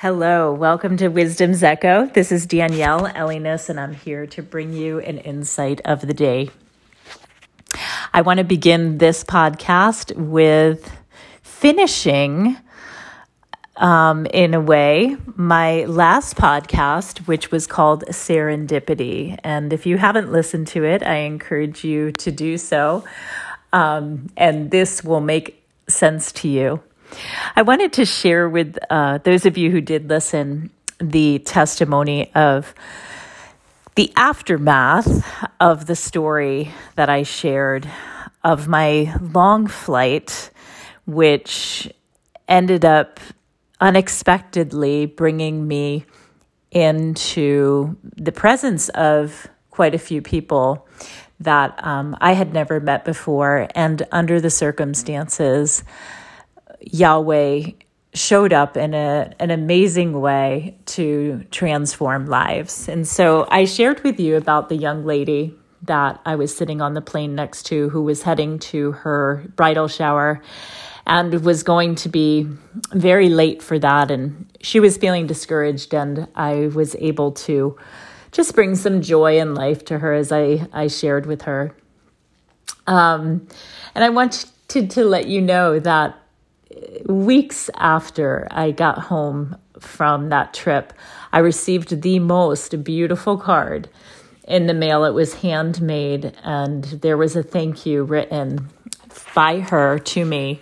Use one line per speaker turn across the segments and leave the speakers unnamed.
Hello, welcome to Wisdom's Echo. This is Danielle Elliness, and I'm here to bring you an insight of the day. I want to begin this podcast with finishing, um, in a way, my last podcast, which was called Serendipity. And if you haven't listened to it, I encourage you to do so. Um, and this will make sense to you. I wanted to share with uh, those of you who did listen the testimony of the aftermath of the story that I shared of my long flight, which ended up unexpectedly bringing me into the presence of quite a few people that um, I had never met before. And under the circumstances, Yahweh showed up in a, an amazing way to transform lives. And so I shared with you about the young lady that I was sitting on the plane next to who was heading to her bridal shower and was going to be very late for that. And she was feeling discouraged, and I was able to just bring some joy and life to her as I, I shared with her. Um, and I wanted to let you know that weeks after I got home from that trip, I received the most beautiful card in the mail. It was handmade, and there was a thank you written by her to me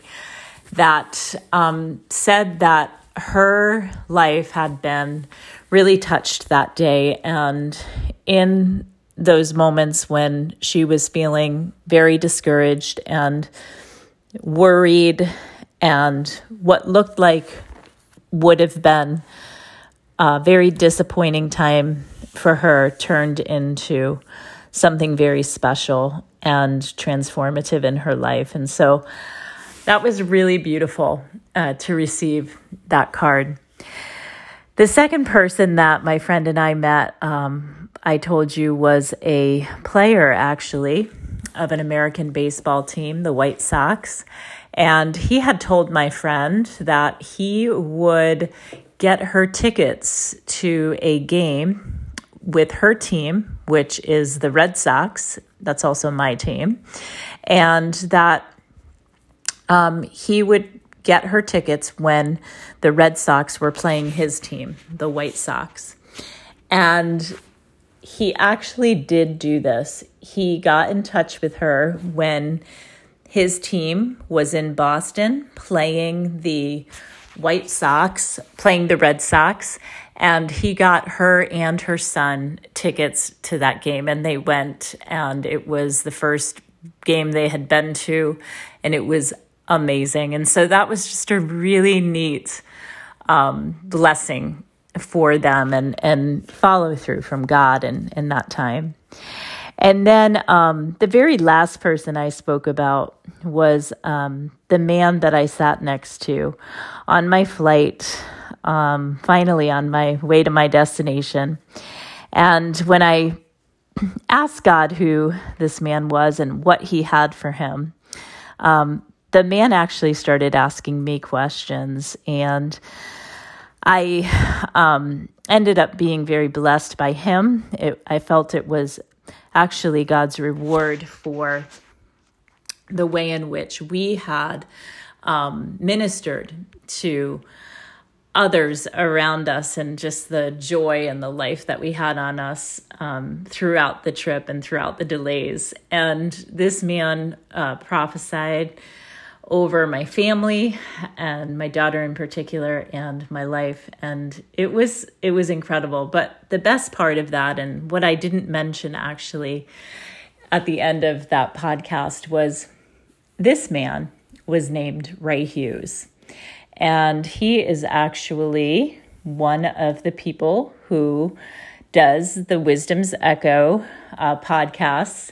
that um, said that her life had been really touched that day. And in those moments when she was feeling very discouraged and worried and what looked like would have been a very disappointing time for her turned into something very special and transformative in her life. And so that was really beautiful uh, to receive that card. The second person that my friend and I met, um, I told you, was a player actually of an American baseball team, the White Sox. And he had told my friend that he would get her tickets to a game with her team, which is the Red Sox. That's also my team. And that um, he would get her tickets when the Red Sox were playing his team, the White Sox. And he actually did do this. He got in touch with her when his team was in Boston playing the White Sox, playing the Red Sox, and he got her and her son tickets to that game. And they went, and it was the first game they had been to, and it was amazing. And so that was just a really neat um, blessing for them and, and follow through from God in, in that time. And then um, the very last person I spoke about was um, the man that I sat next to on my flight, um, finally on my way to my destination. And when I asked God who this man was and what he had for him, um, the man actually started asking me questions. And I um, ended up being very blessed by him. It, I felt it was actually God's reward for the way in which we had um, ministered to others around us and just the joy and the life that we had on us um, throughout the trip and throughout the delays. And this man uh, prophesied over my family and my daughter in particular and my life. And it was it was incredible. But the best part of that and what I didn't mention actually at the end of that podcast was this man was named Ray Hughes. And he is actually one of the people who does the Wisdom's Echo uh, podcasts.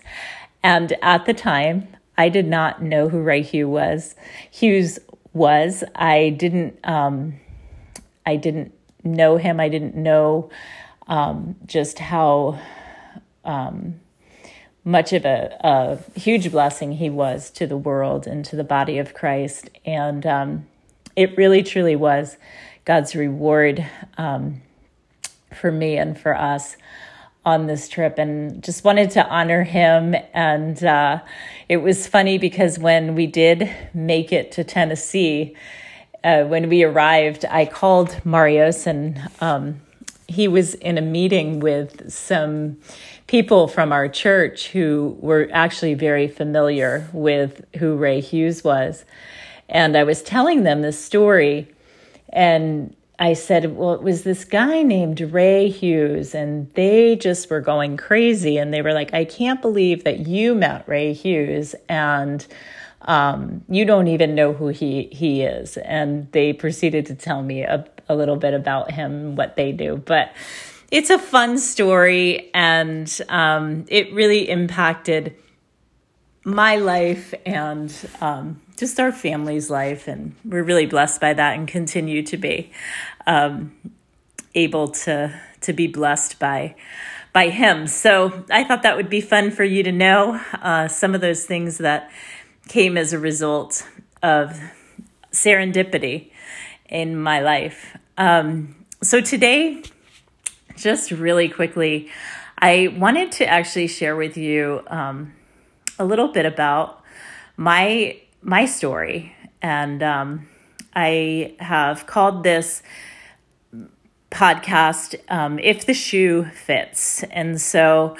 And at the time I did not know who Ray Hughes was. Hughes was. I didn't. Um, I didn't know him. I didn't know um, just how um, much of a, a, huge blessing he was to the world and to the body of Christ. And um, it really, truly was God's reward um, for me and for us on this trip and just wanted to honor him. And uh, it was funny because when we did make it to Tennessee, uh, when we arrived, I called Marios and um, he was in a meeting with some people from our church who were actually very familiar with who Ray Hughes was. And I was telling them the story, and I said, Well, it was this guy named Ray Hughes, and they just were going crazy. And they were like, I can't believe that you met Ray Hughes, and um, you don't even know who he, he is. And they proceeded to tell me a, a little bit about him, what they do. But it's a fun story, and um, it really impacted my life and um, just our family's life. And we're really blessed by that and continue to be um, able to, to be blessed by, by him. So I thought that would be fun for you to know uh, some of those things that came as a result of serendipity in my life. Um, so today, just really quickly, I wanted to actually share with you um, a little bit about my my story, and um, I have called this podcast um, "If the Shoe Fits," and so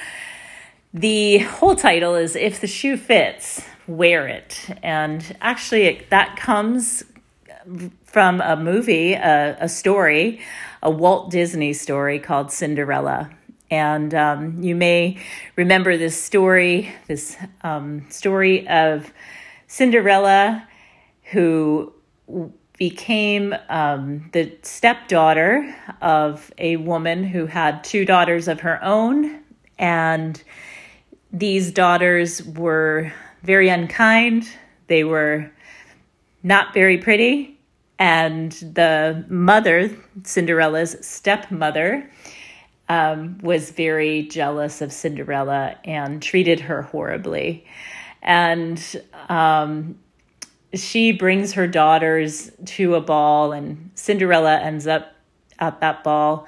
the whole title is "If the Shoe Fits, Wear It," and actually it, that comes from a movie, a, a story, a Walt Disney story called Cinderella. And um, you may remember this story, this um, story of Cinderella, who became um, the stepdaughter of a woman who had two daughters of her own. And these daughters were very unkind, they were not very pretty. And the mother, Cinderella's stepmother, um, was very jealous of Cinderella and treated her horribly. And um, she brings her daughters to a ball, and Cinderella ends up at that ball,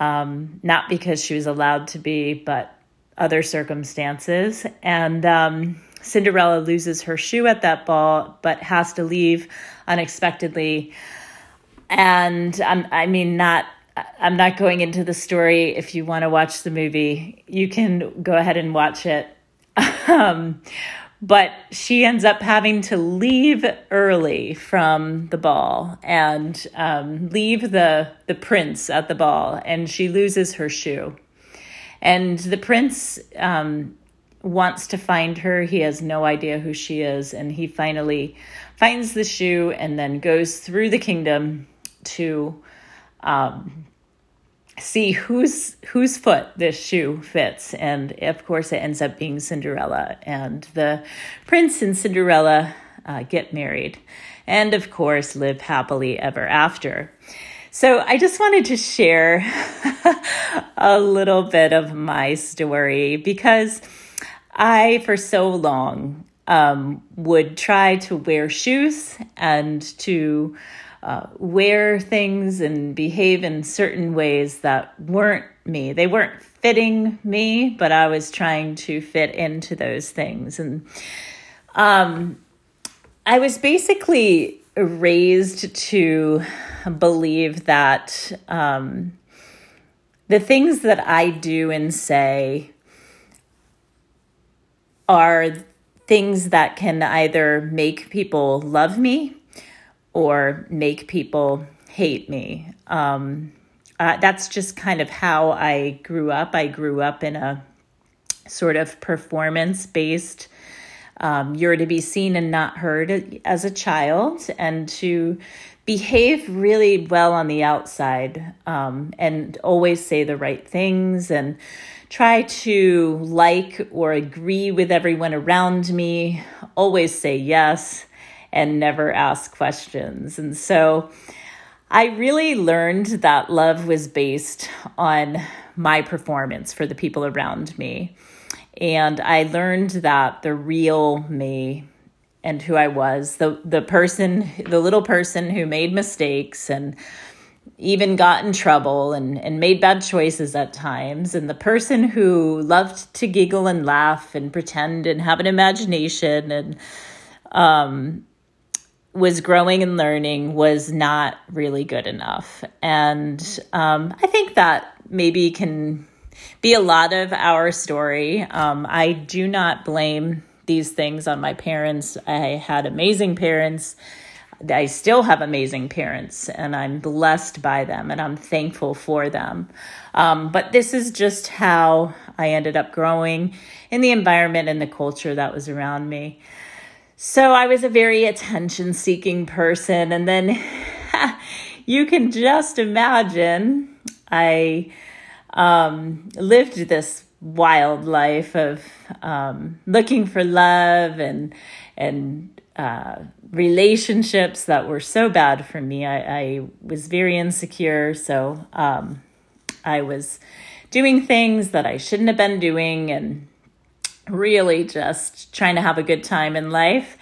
um, not because she was allowed to be, but other circumstances. And um, Cinderella loses her shoe at that ball, but has to leave unexpectedly. And I'm, I mean, not I'm not going into the story. If you want to watch the movie, you can go ahead and watch it. um, but she ends up having to leave early from the ball and um, leave the the prince at the ball, and she loses her shoe. And the prince um, wants to find her. He has no idea who she is, and he finally finds the shoe and then goes through the kingdom to um, see whose whose foot this shoe fits. And of course it ends up being cinderella. And the prince and cinderella uh, get married and of course live happily ever after. So i just wanted to share a little bit of my story because i for so long um, would try to wear shoes and to uh, wear things and behave in certain ways that weren't me. They weren't fitting me, but I was trying to fit into those things. And um, I was basically raised to believe that um, the things that I do and say are things that can either make people love me or make people hate me. Um, uh, that's just kind of how I grew up. I grew up in a sort of performance based, um, you're to be seen and not heard as a child, and to behave really well on the outside um, and always say the right things and try to like or agree with everyone around me, always say yes and never ask questions. And so I really learned that love was based on my performance for the people around me. And I learned that the real me and who I was, the the person, the little person who made mistakes and even got in trouble and, and made bad choices at times. And the person who loved to giggle and laugh and pretend and have an imagination and um, was growing and learning was not really good enough. And um, I think that maybe can be a lot of our story. Um, I do not blame these things on my parents. I had amazing parents I still have amazing parents and I'm blessed by them and I'm thankful for them. Um, but this is just how I ended up growing in the environment and the culture that was around me. So I was a very attention seeking person. And then you can just imagine I um, lived this wild life of um, looking for love and, and, uh, relationships that were so bad for me. I, I was very insecure, so um, I was doing things that I shouldn't have been doing and really just trying to have a good time in life.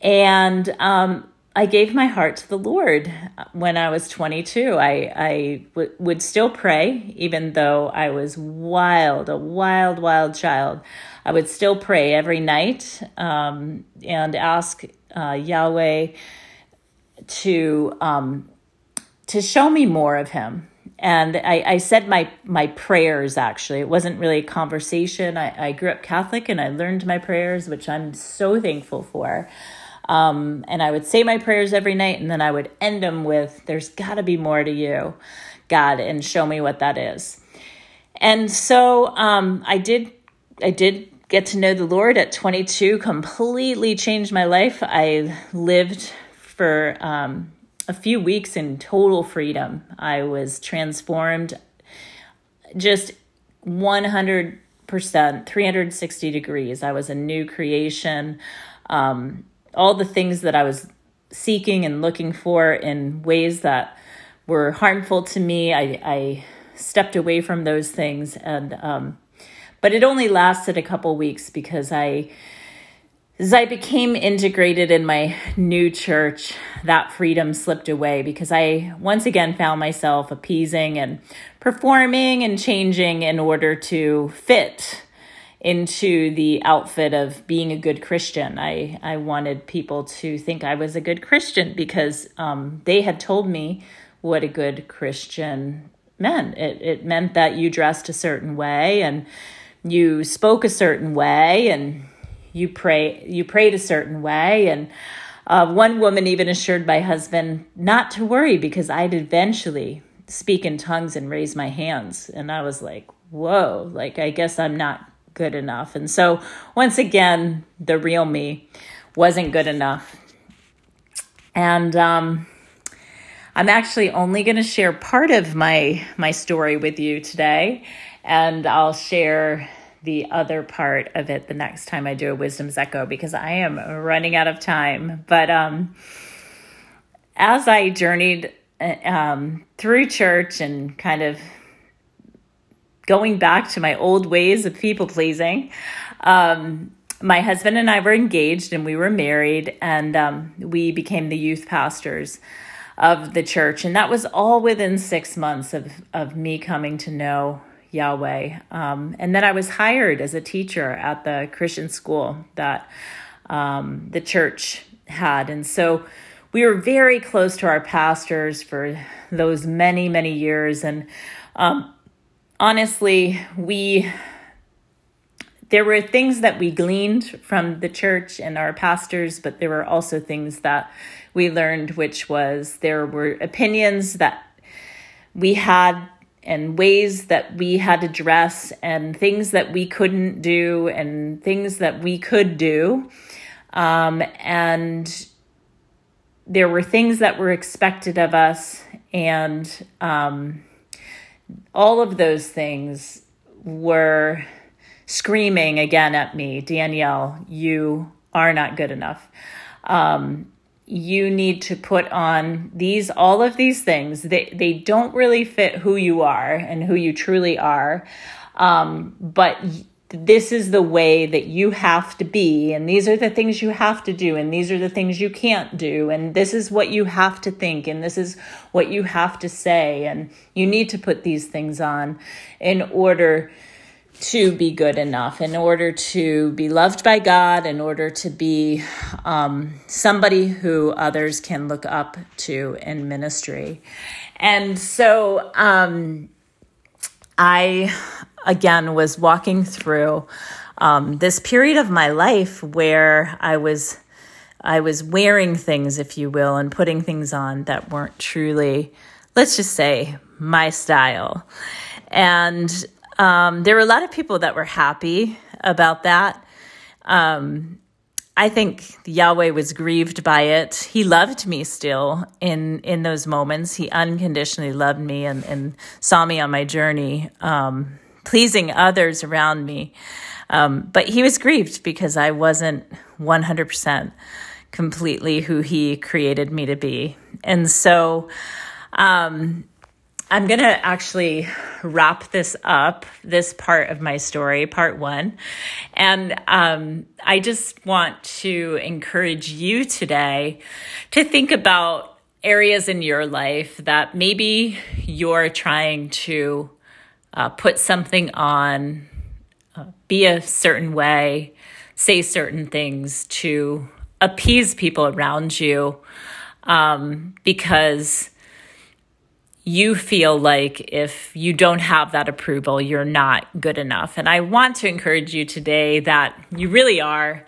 And um, I gave my heart to the Lord when I was 22. I, I w- would still pray, even though I was wild, a wild, wild child. I would still pray every night um, and ask uh, Yahweh to um, to show me more of Him. And I, I said my my prayers. Actually, it wasn't really a conversation. I, I grew up Catholic, and I learned my prayers, which I'm so thankful for. Um, and I would say my prayers every night, and then I would end them with, "There's got to be more to you, God, and show me what that is." And so um, I did. I did get to know the Lord at 22 completely changed my life. I lived for um, a few weeks in total freedom. I was transformed just 100%, 360 degrees. I was a new creation. Um, all the things that I was seeking and looking for in ways that were harmful to me, I, I stepped away from those things and um, but it only lasted a couple weeks because I as I became integrated in my new church, that freedom slipped away because I once again found myself appeasing and performing and changing in order to fit into the outfit of being a good Christian. I, I wanted people to think I was a good Christian because um, they had told me what a good Christian meant. It, it meant that you dressed a certain way and you spoke a certain way and you pray you prayed a certain way and uh, one woman even assured my husband not to worry because I'd eventually speak in tongues and raise my hands. And I was like, whoa, like, I guess I'm not good enough. And so, once again, the real me wasn't good enough. And um, I'm actually only going to share part of my my story with you today, and I'll share the other part of it the next time I do a Wisdom's Echo because I am running out of time. But um, as I journeyed uh, um, through church and kind of going back to my old ways of people pleasing, um, my husband and I were engaged and we were married, and um, we became the youth pastors of the church. And that was all within six months of, of me coming to know Yahweh. Um, and then I was hired as a teacher at the Christian school that um, the church had. And so we were very close to our pastors for those many, many years. And um, honestly, we there were things that we gleaned from the church and our pastors, but there were also things that we learned, which was there were opinions that we had and ways that we had to dress and things that we couldn't do and things that we could do. Um, and there were things that were expected of us, and um, all of those things were screaming again at me Danielle, you are not good enough. Um, you need to put on these all of these things. They they don't really fit who you are and who you truly are. Um, but this is the way that you have to be, and these are the things you have to do, and these are the things you can't do, and this is what you have to think, and this is what you have to say, and you need to put these things on in order to be good enough, in order to be loved by God, in order to be um, somebody who others can look up to in ministry. And so um, I, again, was walking through um, this period of my life where I was. I was wearing things, if you will, and putting things on that weren't truly, let's just say, my style. And um, there were a lot of people that were happy about that. Um, I think Yahweh was grieved by it. He loved me still in in those moments. He unconditionally loved me and, and saw me on my journey, um, pleasing others around me. Um, but he was grieved because I wasn't one hundred percent completely who he created me to be, and so. Um, I'm going to actually wrap this up, this part of my story, part one. And um, I just want to encourage you today to think about areas in your life that maybe you're trying to uh, put something on, uh, be a certain way, say certain things to appease people around you um, because you feel like if you don't have that approval, you're not good enough. And I want to encourage you today that you really are,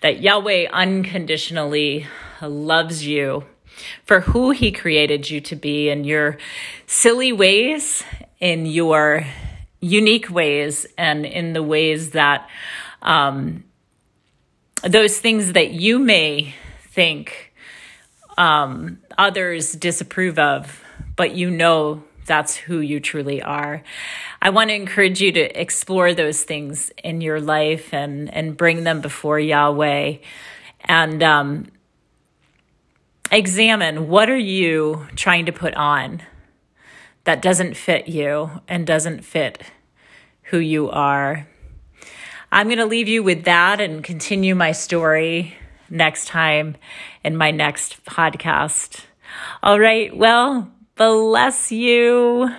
that Yahweh unconditionally loves you for who he created you to be in your silly ways, in your unique ways, and in the ways that um, those things that you may think um, others disapprove of but you know that's who you truly are. I want to encourage you to explore those things in your life and and bring them before Yahweh and um, examine what are you trying to put on that doesn't fit you and doesn't fit who you are. I'm going to leave you with that and continue my story next time in my next podcast. All right. Well, bless you.